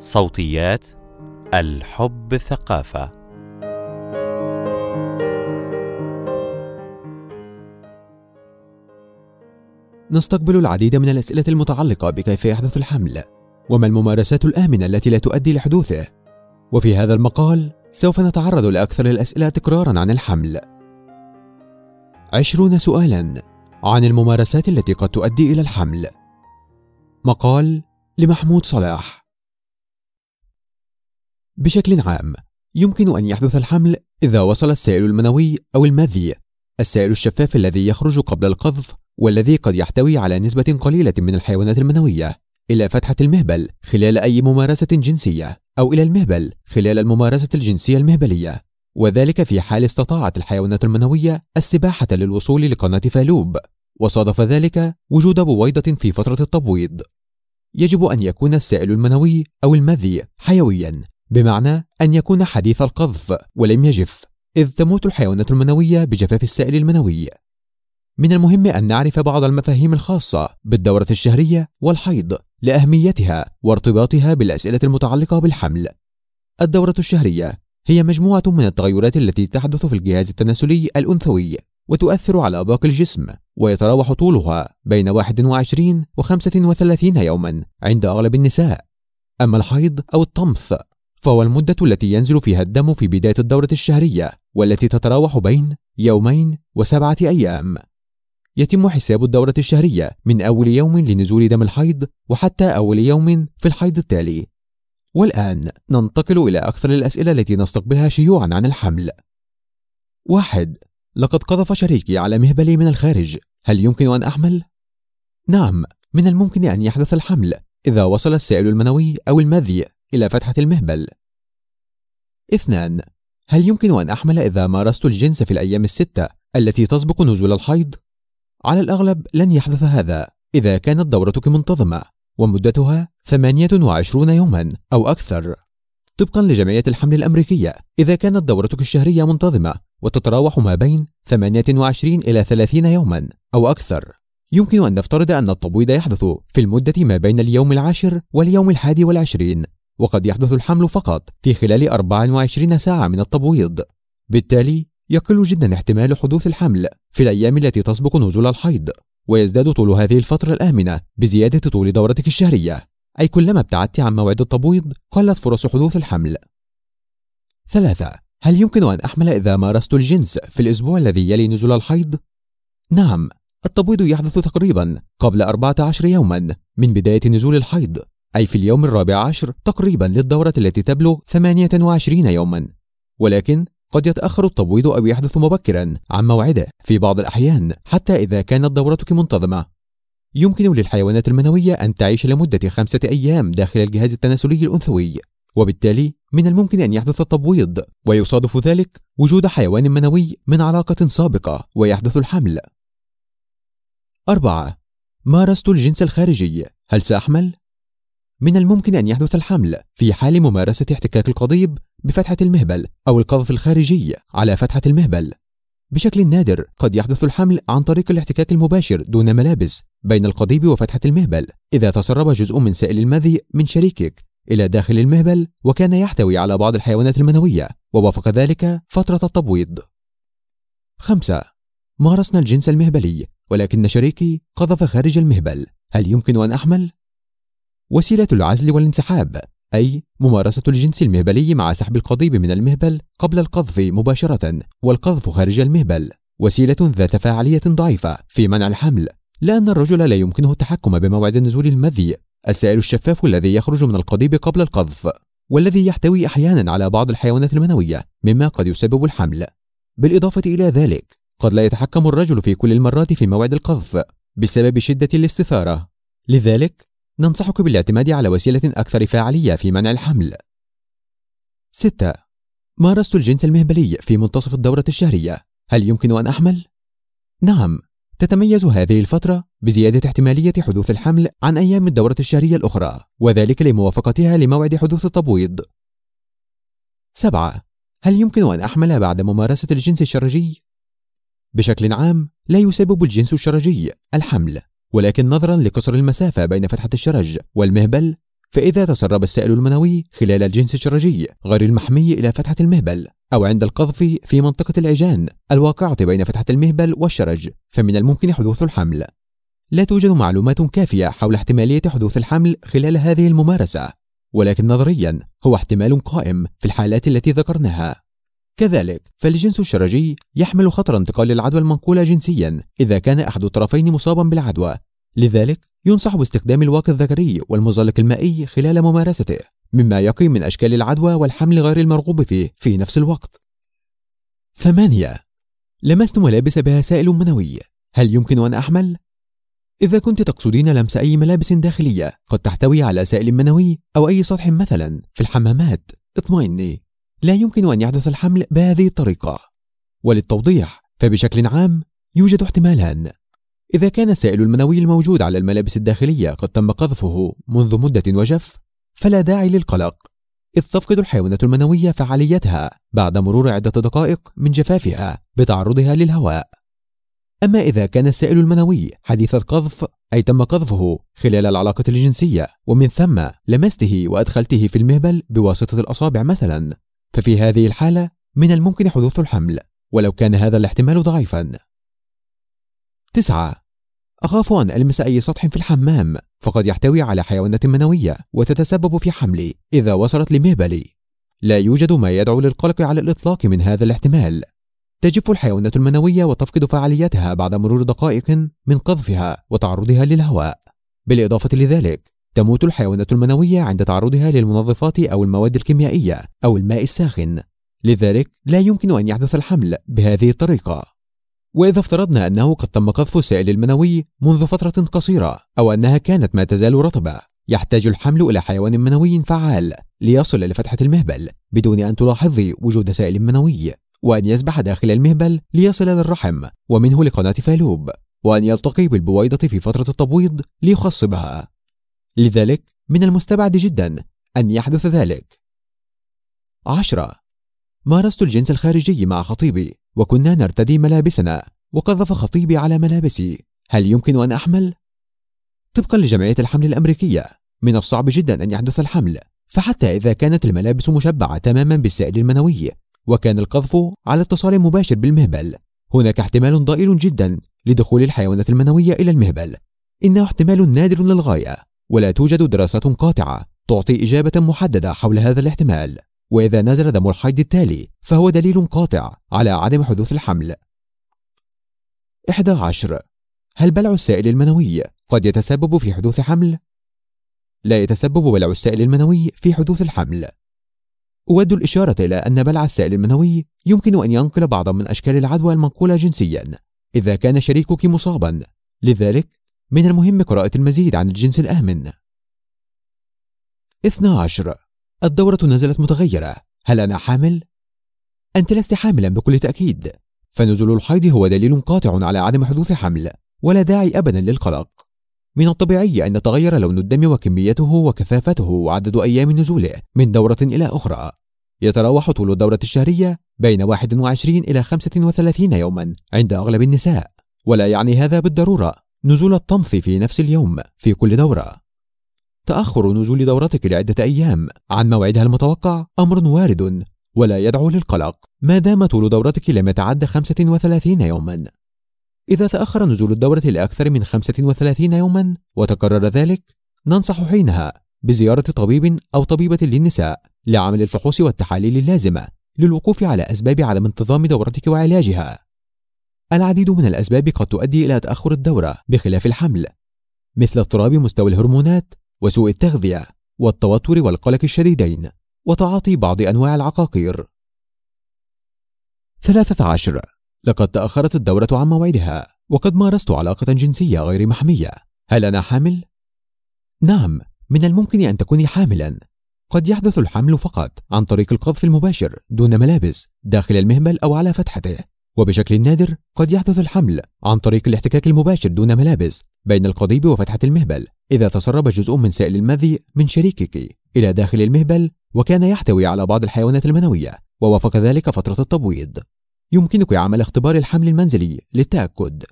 صوتيات الحب ثقافة. نستقبل العديد من الأسئلة المتعلقة بكيف يحدث الحمل وما الممارسات الآمنة التي لا تؤدي لحدوثه. وفي هذا المقال سوف نتعرض لأكثر الأسئلة تكرارا عن الحمل. عشرون سؤالا عن الممارسات التي قد تؤدي إلى الحمل. مقال لمحمود صلاح. بشكل عام يمكن أن يحدث الحمل إذا وصل السائل المنوي أو المذي السائل الشفاف الذي يخرج قبل القذف والذي قد يحتوي على نسبة قليلة من الحيوانات المنوية إلى فتحة المهبل خلال أي ممارسة جنسية أو إلى المهبل خلال الممارسة الجنسية المهبلية. وذلك في حال استطاعت الحيوانات المنوية السباحة للوصول لقناة فالوب. وصادف ذلك وجود بويضة في فترة التبويض. يجب أن يكون السائل المنوي أو المذي حيويا. بمعنى أن يكون حديث القذف ولم يجف إذ تموت الحيوانات المنوية بجفاف السائل المنوي من المهم أن نعرف بعض المفاهيم الخاصة بالدورة الشهرية والحيض لأهميتها وارتباطها بالأسئلة المتعلقة بالحمل. الدورة الشهرية هي مجموعة من التغيرات التي تحدث في الجهاز التناسلي الأنثوي وتؤثر على باقي الجسم ويتراوح طولها بين 21 و 35 يوما عند أغلب النساء. أما الحيض أو الطمث فهو المدة التي ينزل فيها الدم في بداية الدورة الشهرية والتي تتراوح بين يومين وسبعة أيام. يتم حساب الدورة الشهرية من أول يوم لنزول دم الحيض وحتى أول يوم في الحيض التالي. والآن ننتقل إلى أكثر الأسئلة التي نستقبلها شيوعا عن الحمل. واحد لقد قذف شريكي على مهبلي من الخارج، هل يمكن أن أحمل؟ نعم، من الممكن أن يحدث الحمل إذا وصل السائل المنوي أو المذي إلى فتحة المهبل. اثنان هل يمكن أن أحمل إذا مارست الجنس في الأيام الستة التي تسبق نزول الحيض؟ على الأغلب لن يحدث هذا إذا كانت دورتك منتظمة ومدتها 28 يوما أو أكثر طبقا لجمعية الحمل الأمريكية إذا كانت دورتك الشهرية منتظمة وتتراوح ما بين 28 إلى 30 يوما أو أكثر يمكن أن نفترض أن التبويض يحدث في المدة ما بين اليوم العاشر واليوم الحادي والعشرين وقد يحدث الحمل فقط في خلال 24 ساعة من التبويض. بالتالي يقل جدا احتمال حدوث الحمل في الأيام التي تسبق نزول الحيض ويزداد طول هذه الفترة الآمنة بزيادة طول دورتك الشهرية. أي كلما ابتعدت عن موعد التبويض قلت فرص حدوث الحمل. ثلاثة. هل يمكن أن أحمل إذا مارست الجنس في الأسبوع الذي يلي نزول الحيض؟ نعم. التبويض يحدث تقريبا قبل 14 يوما من بداية نزول الحيض. أي في اليوم الرابع عشر تقريبا للدورة التي تبلغ 28 يوما. ولكن قد يتأخر التبويض أو يحدث مبكرا عن موعده في بعض الأحيان حتى إذا كانت دورتك منتظمة. يمكن للحيوانات المنوية أن تعيش لمدة خمسة أيام داخل الجهاز التناسلي الأنثوي وبالتالي من الممكن أن يحدث التبويض ويصادف ذلك وجود حيوان منوي من علاقة سابقة ويحدث الحمل. أربعة. مارست الجنس الخارجي. هل سأحمل؟ من الممكن أن يحدث الحمل في حال ممارسة احتكاك القضيب بفتحة المهبل أو القذف الخارجي على فتحة المهبل. بشكل نادر قد يحدث الحمل عن طريق الاحتكاك المباشر دون ملابس بين القضيب وفتحة المهبل إذا تسرب جزء من سائل المذي من شريكك إلى داخل المهبل وكان يحتوي على بعض الحيوانات المنوية ووافق ذلك فترة التبويض. خمسة مارسنا الجنس المهبلي ولكن شريكي قذف خارج المهبل هل يمكن أن أحمل؟ وسيلة العزل والانسحاب أي ممارسة الجنس المهبلي مع سحب القضيب من المهبل قبل القذف مباشرة والقذف خارج المهبل. وسيلة ذات فاعلية ضعيفة في منع الحمل لأن الرجل لا يمكنه التحكم بموعد نزول المذي. السائل الشفاف الذي يخرج من القضيب قبل القذف والذي يحتوي أحيانا على بعض الحيوانات المنوية مما قد يسبب الحمل. بالإضافة إلى ذلك قد لا يتحكم الرجل في كل المرات في موعد القذف بسبب شدة الاستثارة. لذلك ننصحك بالاعتماد على وسيلة أكثر فاعلية في منع الحمل. 6. مارست الجنس المهبلي في منتصف الدورة الشهرية، هل يمكن أن أحمل؟ نعم، تتميز هذه الفترة بزيادة احتمالية حدوث الحمل عن أيام الدورة الشهرية الأخرى، وذلك لموافقتها لموعد حدوث التبويض. 7. هل يمكن أن أحمل بعد ممارسة الجنس الشرجي؟ بشكل عام، لا يسبب الجنس الشرجي الحمل، ولكن نظرا لقصر المسافة بين فتحة الشرج والمهبل فإذا تسرب السائل المنوي خلال الجنس الشرجي غير المحمي إلى فتحة المهبل أو عند القذف في منطقة العجان الواقعة بين فتحة المهبل والشرج فمن الممكن حدوث الحمل. لا توجد معلومات كافية حول احتمالية حدوث الحمل خلال هذه الممارسة ولكن نظريا هو احتمال قائم في الحالات التي ذكرناها. كذلك فالجنس الشرجي يحمل خطر انتقال العدوى المنقولة جنسيا إذا كان أحد الطرفين مصابا بالعدوى. لذلك ينصح باستخدام الواقي الذكري والمزلق المائي خلال ممارسته مما يقي من أشكال العدوى والحمل غير المرغوب فيه في نفس الوقت. ثمانية. لمست ملابس بها سائل منوي. هل يمكن أن أحمل؟ إذا كنت تقصدين لمس أي ملابس داخلية قد تحتوي على سائل منوي أو أي سطح مثلا في الحمامات. اطمئني. لا يمكن أن يحدث الحمل بهذه الطريقة. وللتوضيح فبشكل عام يوجد احتمالان. إذا كان السائل المنوي الموجود على الملابس الداخلية قد تم قذفه منذ مدة وجف فلا داعي للقلق. إذ تفقد الحيوانات المنوية فعاليتها بعد مرور عدة دقائق من جفافها بتعرضها للهواء. أما إذا كان السائل المنوي حديث القذف أي تم قذفه خلال العلاقة الجنسية ومن ثم لمسته وأدخلته في المهبل بواسطة الأصابع مثلا ففي هذه الحالة من الممكن حدوث الحمل ولو كان هذا الاحتمال ضعيفا. تسعة. أخاف أن ألمس أي سطح في الحمام فقد يحتوي على حيوانات منوية وتتسبب في حملي إذا وصلت لمهبلي. لا يوجد ما يدعو للقلق على الإطلاق من هذا الاحتمال. تجف الحيوانات المنوية وتفقد فعاليتها بعد مرور دقائق من قذفها وتعرضها للهواء. بالإضافة لذلك تموت الحيوانات المنوية عند تعرضها للمنظفات أو المواد الكيميائية أو الماء الساخن. لذلك لا يمكن أن يحدث الحمل بهذه الطريقة. وإذا افترضنا أنه قد تم قذف السائل المنوي منذ فترة قصيرة أو أنها كانت ما تزال رطبة يحتاج الحمل إلى حيوان منوي فعال ليصل لفتحة المهبل بدون أن تلاحظي وجود سائل منوي وأن يسبح داخل المهبل ليصل للرحم ومنه لقناة فالوب وأن يلتقي بالبويضة في فترة التبويض ليخصبها. لذلك من المستبعد جدا أن يحدث ذلك. عشرة. مارست الجنس الخارجي مع خطيبي وكنا نرتدي ملابسنا وقذف خطيبي على ملابسي. هل يمكن أن أحمل؟ طبقا لجمعية الحمل الأمريكية من الصعب جدا أن يحدث الحمل فحتى إذا كانت الملابس مشبعة تماما بالسائل المنوي وكان القذف على اتصال مباشر بالمهبل. هناك احتمال ضئيل جدا لدخول الحيوانات المنوية إلى المهبل. إنه احتمال نادر للغاية. ولا توجد دراسات قاطعة تعطي إجابة محددة حول هذا الاحتمال. وإذا نزل دم الحيض التالي فهو دليل قاطع على عدم حدوث الحمل. 11 هل بلع السائل المنوي قد يتسبب في حدوث حمل؟ لا يتسبب بلع السائل المنوي في حدوث الحمل. أود الإشارة إلى أن بلع السائل المنوي يمكن أن ينقل بعضا من أشكال العدوى المنقولة جنسيا إذا كان شريكك مصابا. لذلك من المهم قراءة المزيد عن الجنس الآمن. 12 الدورة نزلت متغيرة. هل أنا حامل؟ أنت لست حاملا بكل تأكيد. فنزول الحيض هو دليل قاطع على عدم حدوث حمل ولا داعي أبدا للقلق. من الطبيعي أن يتغير لون الدم وكميته وكثافته وعدد أيام نزوله من دورة إلى أخرى. يتراوح طول الدورة الشهرية بين 21 إلى 35 يوما عند أغلب النساء ولا يعني هذا بالضرورة. نزول الطمث في نفس اليوم في كل دورة. تأخر نزول دورتك لعدة أيام. عن موعدها المتوقع أمر وارد ولا يدعو للقلق. ما دام طول دورتك لم يتعد 35 يوما. إذا تأخر نزول الدورة لأكثر من 35 يوما وتكرر ذلك ننصح حينها بزيارة طبيب أو طبيبة للنساء لعمل الفحوص والتحاليل اللازمة للوقوف على أسباب عدم انتظام دورتك وعلاجها. العديد من الأسباب قد تؤدي إلى تأخر الدورة بخلاف الحمل مثل اضطراب مستوى الهرمونات وسوء التغذية والتوتر والقلق الشديدين وتعاطي بعض أنواع العقاقير. 13 لقد تأخرت الدورة عن موعدها وقد مارست علاقة جنسية غير محمية. هل أنا حامل؟ نعم من الممكن أن تكوني حاملا. قد يحدث الحمل فقط عن طريق القذف المباشر دون ملابس داخل المهبل أو على فتحته. وبشكل نادر قد يحدث الحمل عن طريق الاحتكاك المباشر دون ملابس بين القضيب وفتحة المهبل إذا تسرب جزء من سائل المذي من شريكك إلى داخل المهبل وكان يحتوي على بعض الحيوانات المنوية ووافق ذلك فترة التبويض. يمكنك عمل اختبار الحمل المنزلي للتأكد.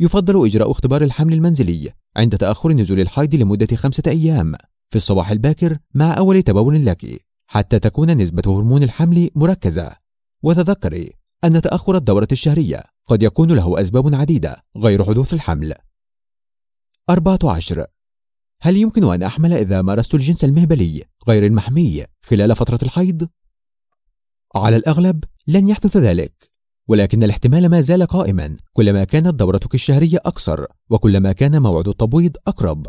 يفضل إجراء اختبار الحمل المنزلي عند تأخر نزول الحيض لمدة خمسة أيام في الصباح الباكر مع أول تبول لك حتى تكون نسبة هرمون الحمل مركزة. وتذكري أن تأخر الدورة الشهرية. قد يكون له أسباب عديدة غير حدوث الحمل. 14 هل يمكن أن أحمل إذا مارست الجنس المهبلي غير المحمي خلال فترة الحيض؟ على الأغلب لن يحدث ذلك. ولكن الاحتمال ما زال قائما. كلما كانت دورتك الشهرية أقصر وكلما كان موعد التبويض أقرب.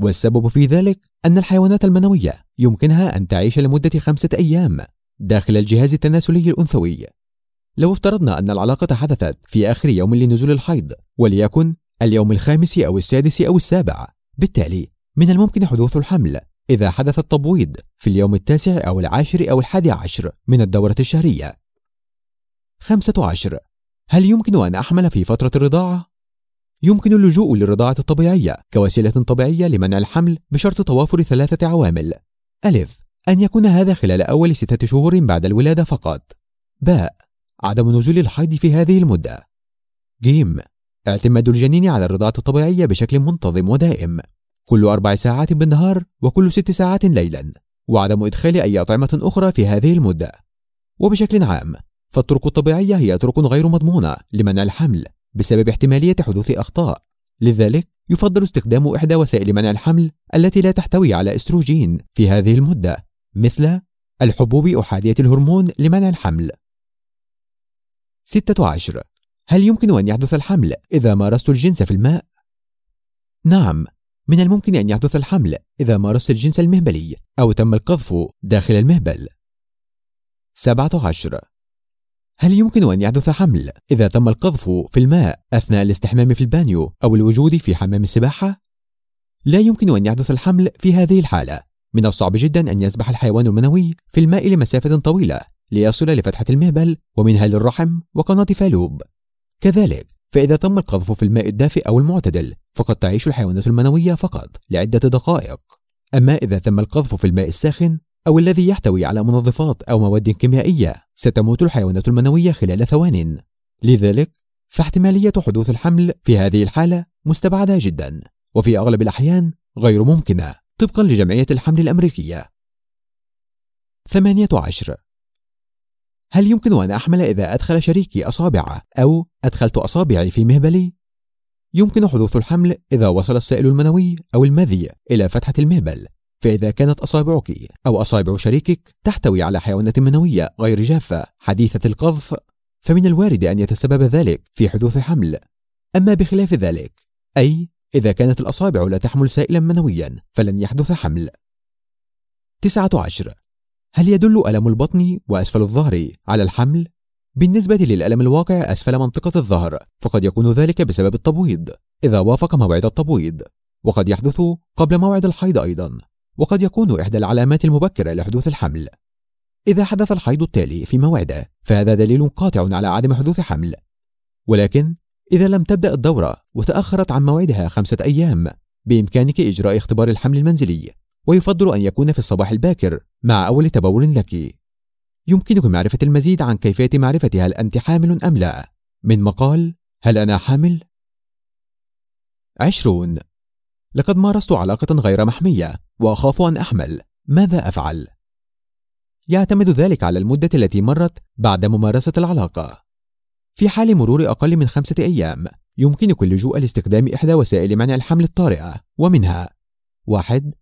والسبب في ذلك أن الحيوانات المنوية يمكنها أن تعيش لمدة خمسة أيام داخل الجهاز التناسلي الأنثوي. لو افترضنا أن العلاقة حدثت في آخر يوم لنزول الحيض وليكن اليوم الخامس أو السادس أو السابع. بالتالي من الممكن حدوث الحمل. إذا حدث التبويض في اليوم التاسع أو العاشر أو الحادي عشر من الدورة الشهرية. خمسة عشر. هل يمكن أن أحمل في فترة الرضاعة؟ يمكن اللجوء للرضاعة الطبيعية كوسيلة طبيعية لمنع الحمل بشرط توافر ثلاثة عوامل. ألف أن يكون هذا خلال أول ستة شهور بعد الولادة فقط. باء عدم نزول الحيض في هذه المدة. جيم. اعتماد الجنين على الرضاعة الطبيعية بشكل منتظم ودائم. كل أربع ساعات بالنهار وكل ست ساعات ليلا. وعدم إدخال أي أطعمة أخرى في هذه المدة. وبشكل عام فالطرق الطبيعية هي طرق غير مضمونة لمنع الحمل بسبب احتمالية حدوث أخطاء. لذلك يفضل استخدام إحدى وسائل منع الحمل التي لا تحتوي على إستروجين في هذه المدة مثل الحبوب أحادية الهرمون لمنع الحمل. 16 هل يمكن أن يحدث الحمل إذا مارست الجنس في الماء؟ نعم من الممكن أن يحدث الحمل إذا مارست الجنس المهبلي أو تم القذف داخل المهبل. 17 هل يمكن أن يحدث حمل إذا تم القذف في الماء أثناء الاستحمام في البانيو أو الوجود في حمام السباحة؟ لا يمكن أن يحدث الحمل في هذه الحالة. من الصعب جدا أن يسبح الحيوان المنوي في الماء لمسافة طويلة. ليصل لفتحة المهبل ومنها للرحم وقناة فالوب. كذلك فإذا تم القذف في الماء الدافئ أو المعتدل فقد تعيش الحيوانات المنوية فقط لعدة دقائق. أما إذا تم القذف في الماء الساخن أو الذي يحتوي على منظفات أو مواد كيميائية ستموت الحيوانات المنوية خلال ثوان. لذلك فاحتمالية حدوث الحمل في هذه الحالة مستبعدة جدا وفي أغلب الأحيان غير ممكنة طبقا لجمعية الحمل الأمريكية. 18 هل يمكن أن أحمل إذا أدخل شريكي أصابعه أو أدخلت أصابعي في مهبلي؟ يمكن حدوث الحمل إذا وصل السائل المنوي أو المذي إلى فتحة المهبل فإذا كانت أصابعك أو أصابع شريكك تحتوي على حيوانات منوية غير جافة حديثة القذف فمن الوارد أن يتسبب ذلك في حدوث حمل أما بخلاف ذلك أي إذا كانت الأصابع لا تحمل سائلا منويا فلن يحدث حمل 19 هل يدل ألم البطن وأسفل الظهر على الحمل؟ بالنسبة للألم الواقع أسفل منطقة الظهر فقد يكون ذلك بسبب التبويض إذا وافق موعد التبويض وقد يحدث قبل موعد الحيض أيضا وقد يكون إحدى العلامات المبكرة لحدوث الحمل. إذا حدث الحيض التالي في موعده فهذا دليل قاطع على عدم حدوث حمل. ولكن إذا لم تبدأ الدورة وتأخرت عن موعدها خمسة أيام بإمكانك إجراء اختبار الحمل المنزلي. ويفضل أن يكون في الصباح الباكر مع أول تبول لك. يمكنك معرفة المزيد عن كيفية معرفة هل أنت حامل أم لا. من مقال هل أنا حامل؟ عشرون. لقد مارست علاقة غير محمية وأخاف أن أحمل. ماذا أفعل؟ يعتمد ذلك على المدة التي مرت بعد ممارسة العلاقة. في حال مرور أقل من خمسة أيام يمكنك اللجوء لاستخدام إحدى وسائل منع الحمل الطارئة ومنها واحد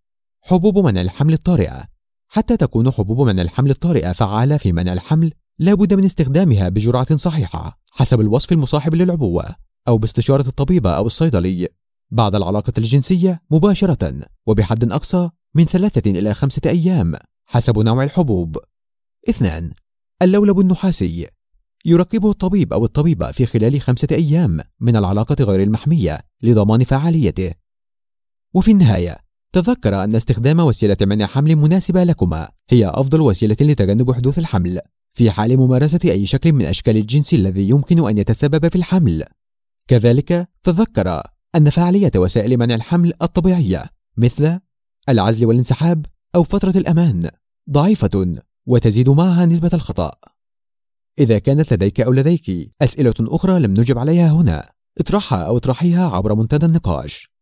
حبوب منع الحمل الطارئة. حتى تكون حبوب منع الحمل الطارئة فعالة في منع الحمل لا بد من استخدامها بجرعة صحيحة حسب الوصف المصاحب للعبوة أو باستشارة الطبيبة أو الصيدلي. بعد العلاقة الجنسية مباشرة وبحد أقصى من ثلاثة إلى خمسة أيام حسب نوع الحبوب. اثنان اللولب النحاسي. يركبه الطبيب أو الطبيبة في خلال خمسة أيام من العلاقة غير المحمية لضمان فعاليته. وفي النهاية تذكر أن استخدام وسيلة منع حمل مناسبة لكما هي أفضل وسيلة لتجنب حدوث الحمل في حال ممارسة أي شكل من أشكال الجنس الذي يمكن أن يتسبب في الحمل. كذلك تذكر أن فعالية وسائل منع الحمل الطبيعية مثل العزل والانسحاب أو فترة الأمان ضعيفة وتزيد معها نسبة الخطأ. إذا كانت لديك أو لديك أسئلة أخرى لم نجب عليها هنا اطرحها أو اطرحيها عبر منتدى النقاش